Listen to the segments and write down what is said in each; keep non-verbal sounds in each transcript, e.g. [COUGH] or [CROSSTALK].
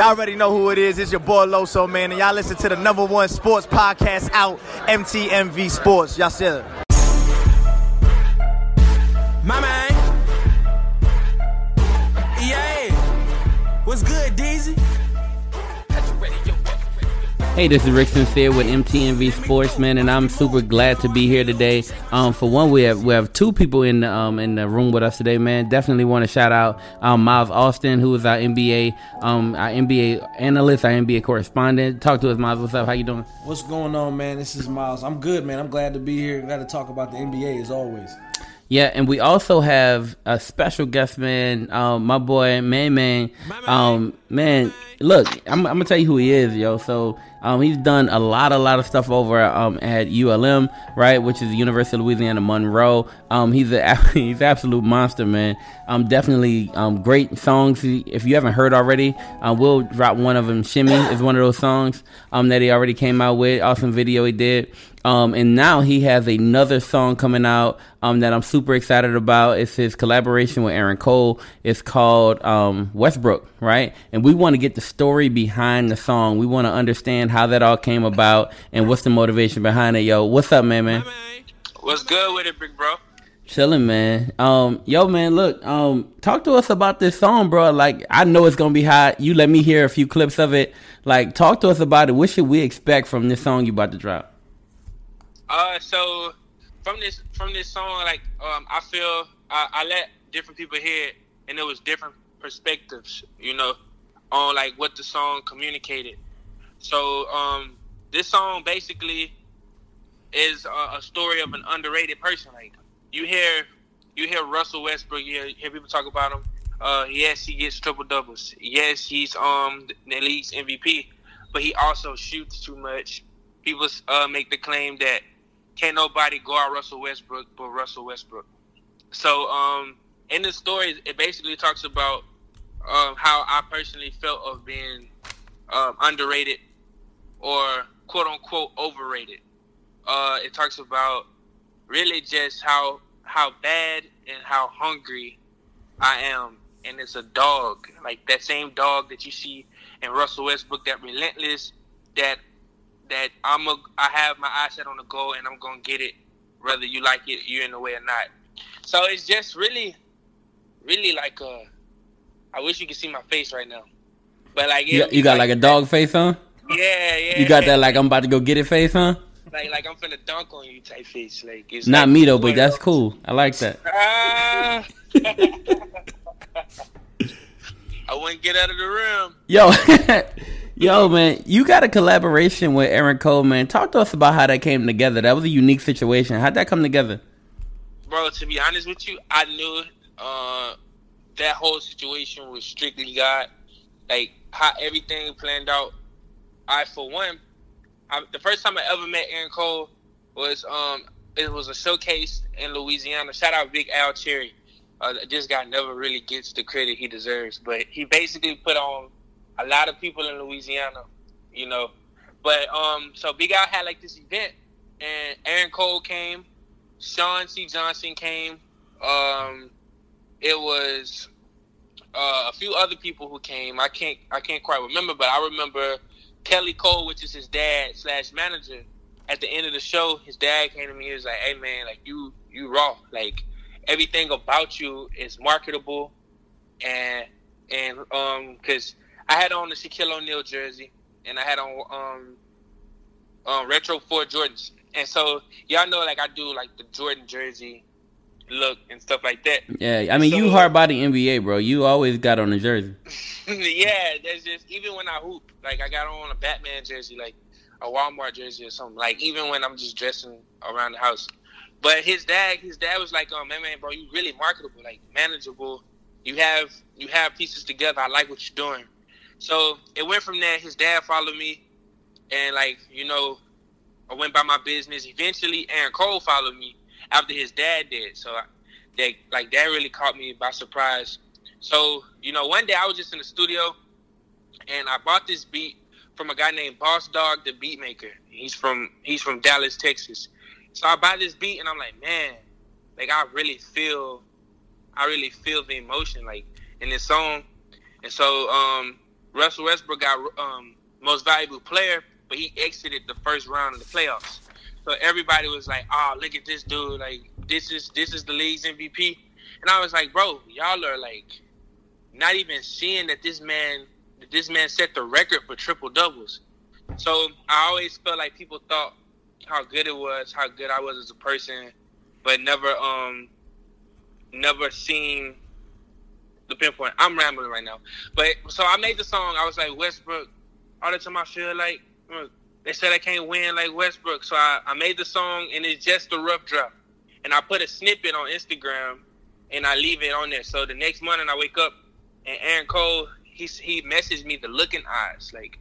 Y'all already know who it is. It's your boy Loso, man. And y'all listen to the number one sports podcast out, MTMV Sports. Y'all see it. My man. Yeah. What's good, Hey, this is Rick Sincere with MTMV Sports, man, and I'm super glad to be here today. Um, for one, we have we have two people in the, um in the room with us today, man. Definitely want to shout out um, Miles Austin, who is our NBA um our NBA analyst, our NBA correspondent. Talk to us, Miles. What's up? How you doing? What's going on, man? This is Miles. I'm good, man. I'm glad to be here. Glad to talk about the NBA as always. Yeah, and we also have a special guest, man. Um, my boy, man, man, um, man. Look, I'm, I'm gonna tell you who he is, yo. So, um, he's done a lot, a lot of stuff over um at ULM, right, which is University of Louisiana Monroe. Um, he's a [LAUGHS] he's an absolute monster, man. Um, definitely great songs. If you haven't heard already, uh, we'll drop one of them. Shimmy is one of those songs that he already came out with. Awesome video he did. Um, and now he has another song coming out um, that I'm super excited about. It's his collaboration with Aaron Cole. It's called um, Westbrook, right? And we want to get the story behind the song. We want to understand how that all came about and what's the motivation behind it. Yo, what's up, man, man? What's good with it, big bro? Chilling, man. Um, yo, man, look, um, talk to us about this song, bro. Like, I know it's gonna be hot. You let me hear a few clips of it. Like, talk to us about it. What should we expect from this song you about to drop? Uh, so from this from this song, like um, I feel I, I let different people hear it, and it was different perspectives, you know, on like what the song communicated. So um, this song basically is a, a story of an underrated person. Like you hear you hear Russell Westbrook, you hear, hear people talk about him. Uh, yes, he gets triple doubles. Yes, he's um the league's MVP, but he also shoots too much. People uh, make the claim that can't nobody guard Russell Westbrook but Russell Westbrook. So um, in the story, it basically talks about um, how I personally felt of being um, underrated or quote unquote overrated. Uh, it talks about really just how how bad and how hungry I am, and it's a dog like that same dog that you see in Russell Westbrook, that relentless, that that I'm a I have my eyes set on the goal and I'm gonna get it, whether you like it, you're in the way or not. So it's just really, really like uh, I wish you could see my face right now, but like You, you got like a dog face on? Yeah, yeah. You got that like I'm about to go get it face on? like like I'm finna dunk on you type face. Like it's Not like, me though, but that's cool. I like that. [LAUGHS] Ah. [LAUGHS] [LAUGHS] I wouldn't get out of the room. Yo, yo, man, you got a collaboration with Aaron Cole, man. Talk to us about how that came together. That was a unique situation. How'd that come together? bro. To be honest with you, I knew uh, that whole situation was strictly God. Like how everything planned out. I, for one, I, the first time I ever met Aaron Cole was um, it was a showcase in Louisiana. Shout out Big Al Cherry. Uh, this guy never really gets the credit he deserves, but he basically put on a lot of people in Louisiana, you know. But um, so Big Al had like this event, and Aaron Cole came, Sean C. Johnson came. Um, it was uh, a few other people who came. I can't I can't quite remember, but I remember Kelly Cole, which is his dad slash manager. At the end of the show, his dad came to me. He was like, "Hey man, like you you raw. Like everything about you is marketable, and and um, because I had on the Shaquille O'Neal jersey, and I had on um, um retro four Jordans, and so y'all know like I do like the Jordan jersey look and stuff like that. Yeah, I mean, So- you hard body NBA, bro. You always got on the jersey. [LAUGHS] yeah, there's just even when I hoop, like I got on a Batman jersey, like a Walmart jersey or something. Like even when I'm just dressing around the house. But his dad, his dad was like, "Oh man, man, bro, you really marketable, like manageable. You have you have pieces together. I like what you're doing." So it went from that. His dad followed me, and like you know, I went by my business. Eventually, Aaron Cole followed me after his dad did. So I, that like that really caught me by surprise. So you know, one day I was just in the studio, and I bought this beat from a guy named Boss Dog, the beat maker. He's from he's from Dallas, Texas. So I buy this beat, and I'm like, man, like I really feel, I really feel the emotion like in this song. And so um, Russell Westbrook got um, most valuable player, but he exited the first round of the playoffs. So everybody was like, "Oh, look at this dude! Like this is this is the league's MVP." And I was like, "Bro, y'all are like not even seeing that this man that this man set the record for triple doubles." So I always felt like people thought how good it was, how good I was as a person, but never um never seen the pinpoint. I'm rambling right now, but so I made the song. I was like Westbrook. All the time I feel like uh, they said I can't win like Westbrook, so I, I made the song and it's just a rough draft. And I put a snippet on Instagram and I leave it on there. So the next morning I wake up and Aaron Cole he he messaged me the looking eyes like.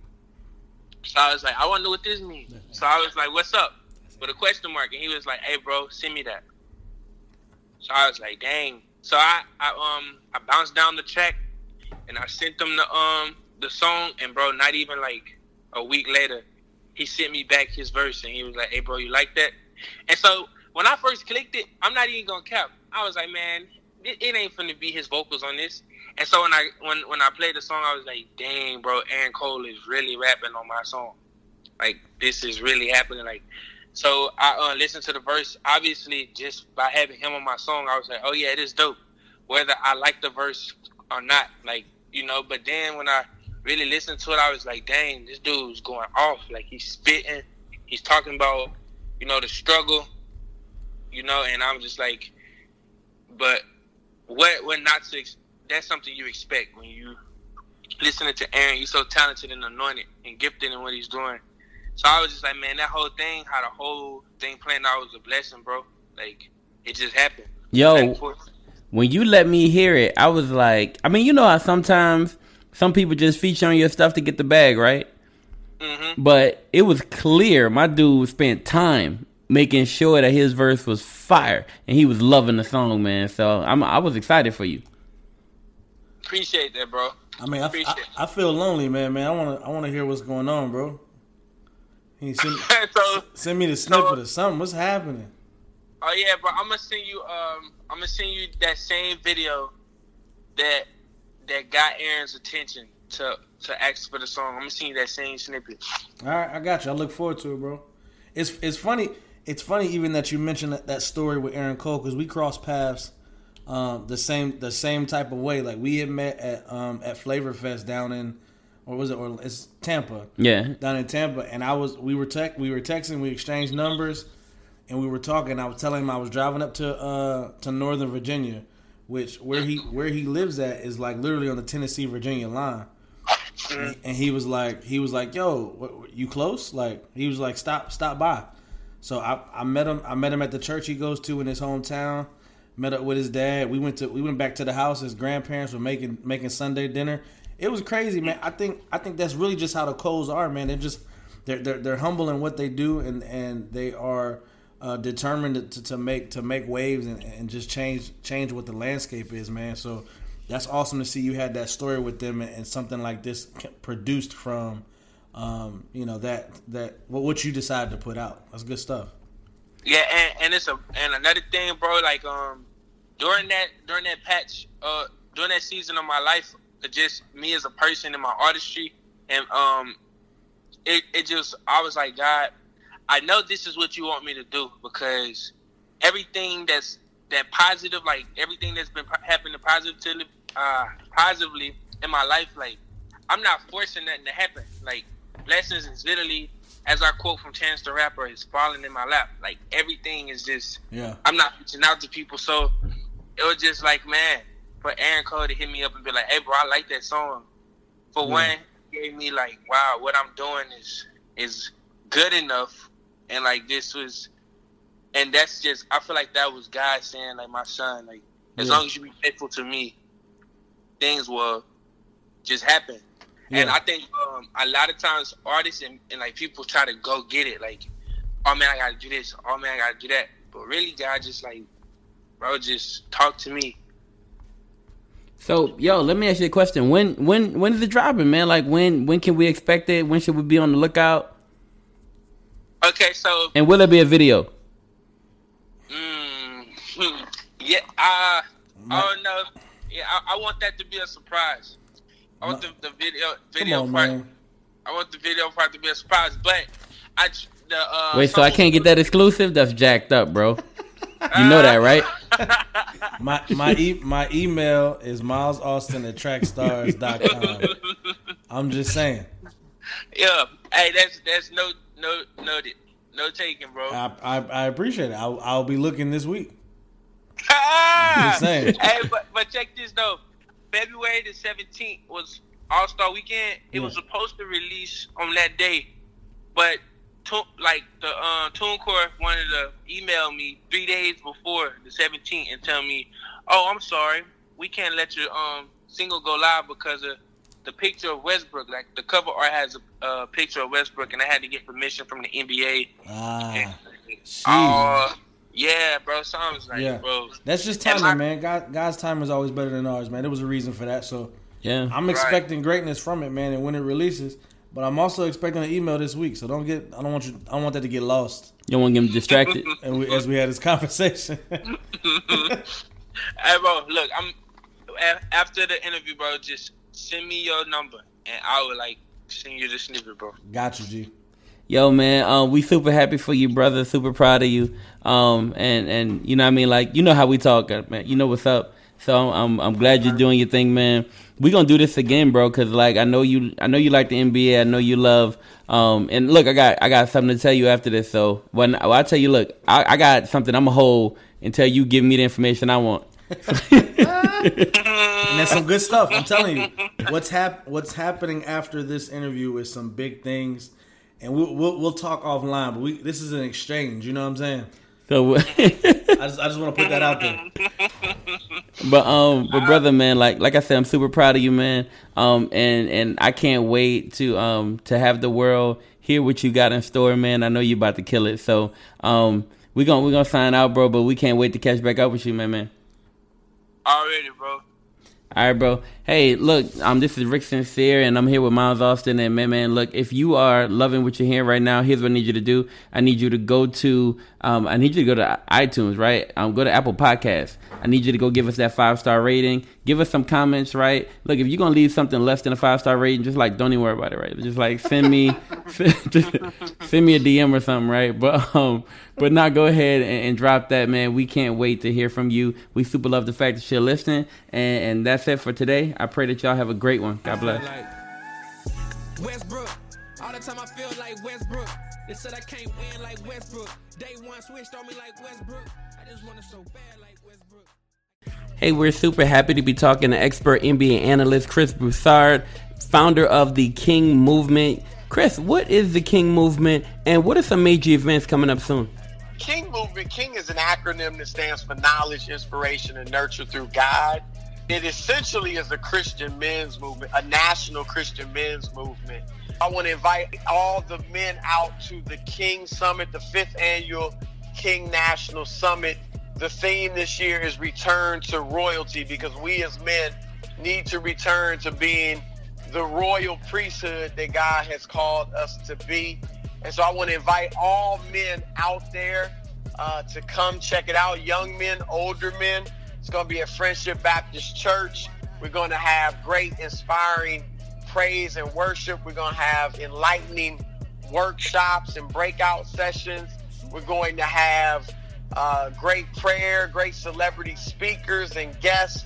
So I was like, I want to know what this means. So I was like, "What's up?" with a question mark, and he was like, "Hey, bro, send me that." So I was like, "Dang." So I, I um I bounced down the track, and I sent him the um the song, and bro, not even like a week later, he sent me back his verse, and he was like, "Hey, bro, you like that?" And so when I first clicked it, I'm not even gonna cap. I was like, "Man, it, it ain't finna be his vocals on this." And so when I when when I played the song, I was like, "Dang, bro, Aaron Cole is really rapping on my song. Like this is really happening." Like so I uh, listened to the verse. Obviously, just by having him on my song, I was like, "Oh yeah, it is dope." Whether I like the verse or not, like you know. But then when I really listened to it, I was like, "Dang, this dude's going off. Like he's spitting. He's talking about, you know, the struggle. You know." And I'm just like, "But what? What not to? That's something you expect when you listening to Aaron. You're so talented and anointed and gifted in what he's doing." So I was just like, man, that whole thing, how the whole thing playing out was a blessing, bro. Like it just happened. Yo, when you let me hear it, I was like, I mean, you know how sometimes some people just feature on your stuff to get the bag, right? Mm-hmm. But it was clear my dude spent time making sure that his verse was fire, and he was loving the song, man. So I'm, I was excited for you. Appreciate that, bro. I mean, I, I, I feel lonely, man. Man, I want to I want to hear what's going on, bro. He send, [LAUGHS] so, send me the snippet or something. What's happening? oh yeah, bro, I'm gonna send you. Um, I'm gonna send you that same video that that got Aaron's attention to to ask for the song. I'm gonna send you that same snippet. All right, I got you. I look forward to it, bro. It's it's funny. It's funny even that you mentioned that, that story with Aaron Cole because we crossed paths um, the same the same type of way. Like we had met at um, at Flavor Fest down in or was it or it's Tampa Yeah. down in Tampa, and I was we were tech we were texting, we exchanged numbers, and we were talking. I was telling him I was driving up to uh to Northern Virginia, which where he where he lives at is like literally on the Tennessee Virginia line. And, and he was like he was like yo what, what- you close like he was like stop stop by so I, I met him I met him at the church he goes to in his hometown met up with his dad we went to we went back to the house his grandparents were making making Sunday dinner it was crazy man. I think I think that's really just how the Coles are man. They're just they're they're, they're humble in what they do and and they are uh, determined to, to make to make waves and, and just change change what the landscape is man. So that's awesome to see you had that story with them and, and something like this produced from um, you know that that what what you decided to put out. That's good stuff. Yeah, and, and it's a and another thing, bro. Like um, during that during that patch, uh, during that season of my life, just me as a person in my artistry, and um, it it just I was like, God, I know this is what you want me to do because everything that's that positive, like everything that's been happening positively, uh, positively in my life, like I'm not forcing nothing to happen. Like blessings is literally, as I quote from Chance the Rapper, is falling in my lap. Like everything is just, yeah I'm not reaching out to people. So it was just like, man, for Aaron Cole to hit me up and be like, hey, bro, I like that song. For Yeah. one, gave me like, wow, what I'm doing is is good enough, and like this was, and that's just, I feel like that was God saying, like, my son, like, as Yeah. long as you be faithful to me, things will just happen. And I think um, a lot of times artists and, and like people try to go get it, like, oh man, I gotta do this, oh man, I gotta do that. But really, God just like, bro, just talk to me. So, yo, let me ask you a question. When when when is it dropping, man? Like when when can we expect it? When should we be on the lookout? Okay, so And will there be a video? mm, [LAUGHS] yeah, uh, I don't know. Yeah, I, I want that to be a surprise. I want the, the video video on, part. man. I want the video part to be a surprise. But I the uh, Wait, so I can't get that exclusive? That's jacked up, bro. You know that, right? [LAUGHS] My my e- my email is Miles Austin at trackstars.com. I'm just saying. Yeah, hey, that's that's no no no no taking, bro. I I, I appreciate it. I'll, I'll be looking this week. [LAUGHS] Ah! Just saying. Hey, but but check this though. February the seventeenth was All Star Weekend. It was supposed to release on that day, but to, like the uh, TuneCore wanted to email me three days before the seventeenth and tell me, "Oh, I'm sorry, we can't let your um single go live because of the picture of Westbrook. Like the cover art has a uh, picture of Westbrook, and I had to get permission from the NBA." Ah, Oh, yeah, bro. So I was like, Yeah. bro. that's just And timing, my- man. God, God's time is always better than ours, man. There was a reason for that, so Yeah. I'm expecting greatness from it, man. And when it releases, but I'm also expecting an email this week. So don't get. I don't want you. I don't want that to get lost. You don't want to get him distracted. [LAUGHS] And we, as we had this conversation, [LAUGHS] Hey, bro, look, I'm after the interview, bro. Just send me your number, and I will like send you the snippet, bro. got you, G. Yo, man, um, we super happy for you, brother. Super proud of you. Um, and and you know, what I mean, like you know how we talk, uh, man. You know what's up. So I'm I'm glad you're doing your thing, man. We gonna do this again, bro. Cause like I know you, I know you like the NBA. I know you love. Um, and look, I got I got something to tell you after this. So when well, I tell you, look, I, I got something. I'm a hold until you give me the information I want. And that's some good stuff. I'm telling you, what's hap- what's happening after this interview is some big things, and we'll we'll, we'll talk offline. But we this is an exchange. You know what I'm saying? So. [LAUGHS] [LAUGHS] I just I just want to put that out there. [LAUGHS] But um, but brother, man, like like I said, I'm super proud of you, man. Um, and and I can't wait to um to have the world hear what you got in store, man. I know you're about to kill it. So um, we gonna we gonna sign out, bro. But we can't wait to catch back up with you, man, man. Already, bro. All right, bro. Hey, look, um, this is Rick Sincere, and I'm here with Miles Austin. And man, man, look, if you are loving what you're hearing right now, here's what I need you to do. I need you to go to, um, I need you to go to iTunes, right? Um, go to Apple Podcasts. I need you to go give us that five star rating. Give us some comments, right? Look, if you're gonna leave something less than a five star rating, just like don't even worry about it, right? Just like send me, [LAUGHS] just [LAUGHS] send me a DM or something, right? But um, but now go ahead and, and drop that, man. We can't wait to hear from you. We super love the fact that you're listening, and, and that's it for today. I pray that y'all have a great one. God bless. Like Westbrook. All the time I feel like Westbrook. They said I can't win like Westbrook. Day one switched on me like Westbrook. I just want it so bad like Westbrook. Hey, we're super happy to be talking to expert NBA analyst Chris Broussard, founder of the King Movement. Chris, what is the King Movement, and what are some major events coming up soon? King Movement, King is an acronym that stands for knowledge, inspiration, and nurture through God. It essentially is a Christian men's movement, a national Christian men's movement. I want to invite all the men out to the King Summit, the fifth annual King National Summit. The theme this year is return to royalty because we as men need to return to being the royal priesthood that God has called us to be. And so I want to invite all men out there uh, to come check it out. Young men, older men. It's going to be at Friendship Baptist Church. We're going to have great, inspiring praise and worship. We're going to have enlightening workshops and breakout sessions. We're going to have uh, great prayer, great celebrity speakers and guests.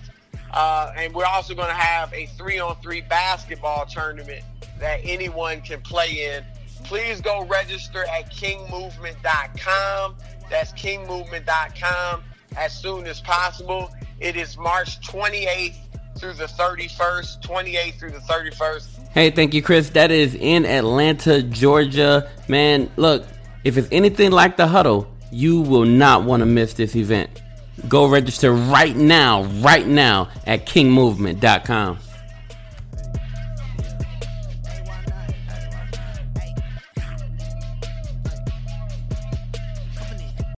Uh, and we're also going to have a three on three basketball tournament that anyone can play in. Please go register at kingmovement.com. That's kingmovement.com as soon as possible. It is March 28th through the 31st, 28th through the 31st. Hey, thank you, Chris. That is in Atlanta, Georgia. Man, look, if it's anything like the huddle, you will not want to miss this event. Go register right now, right now at kingmovement.com.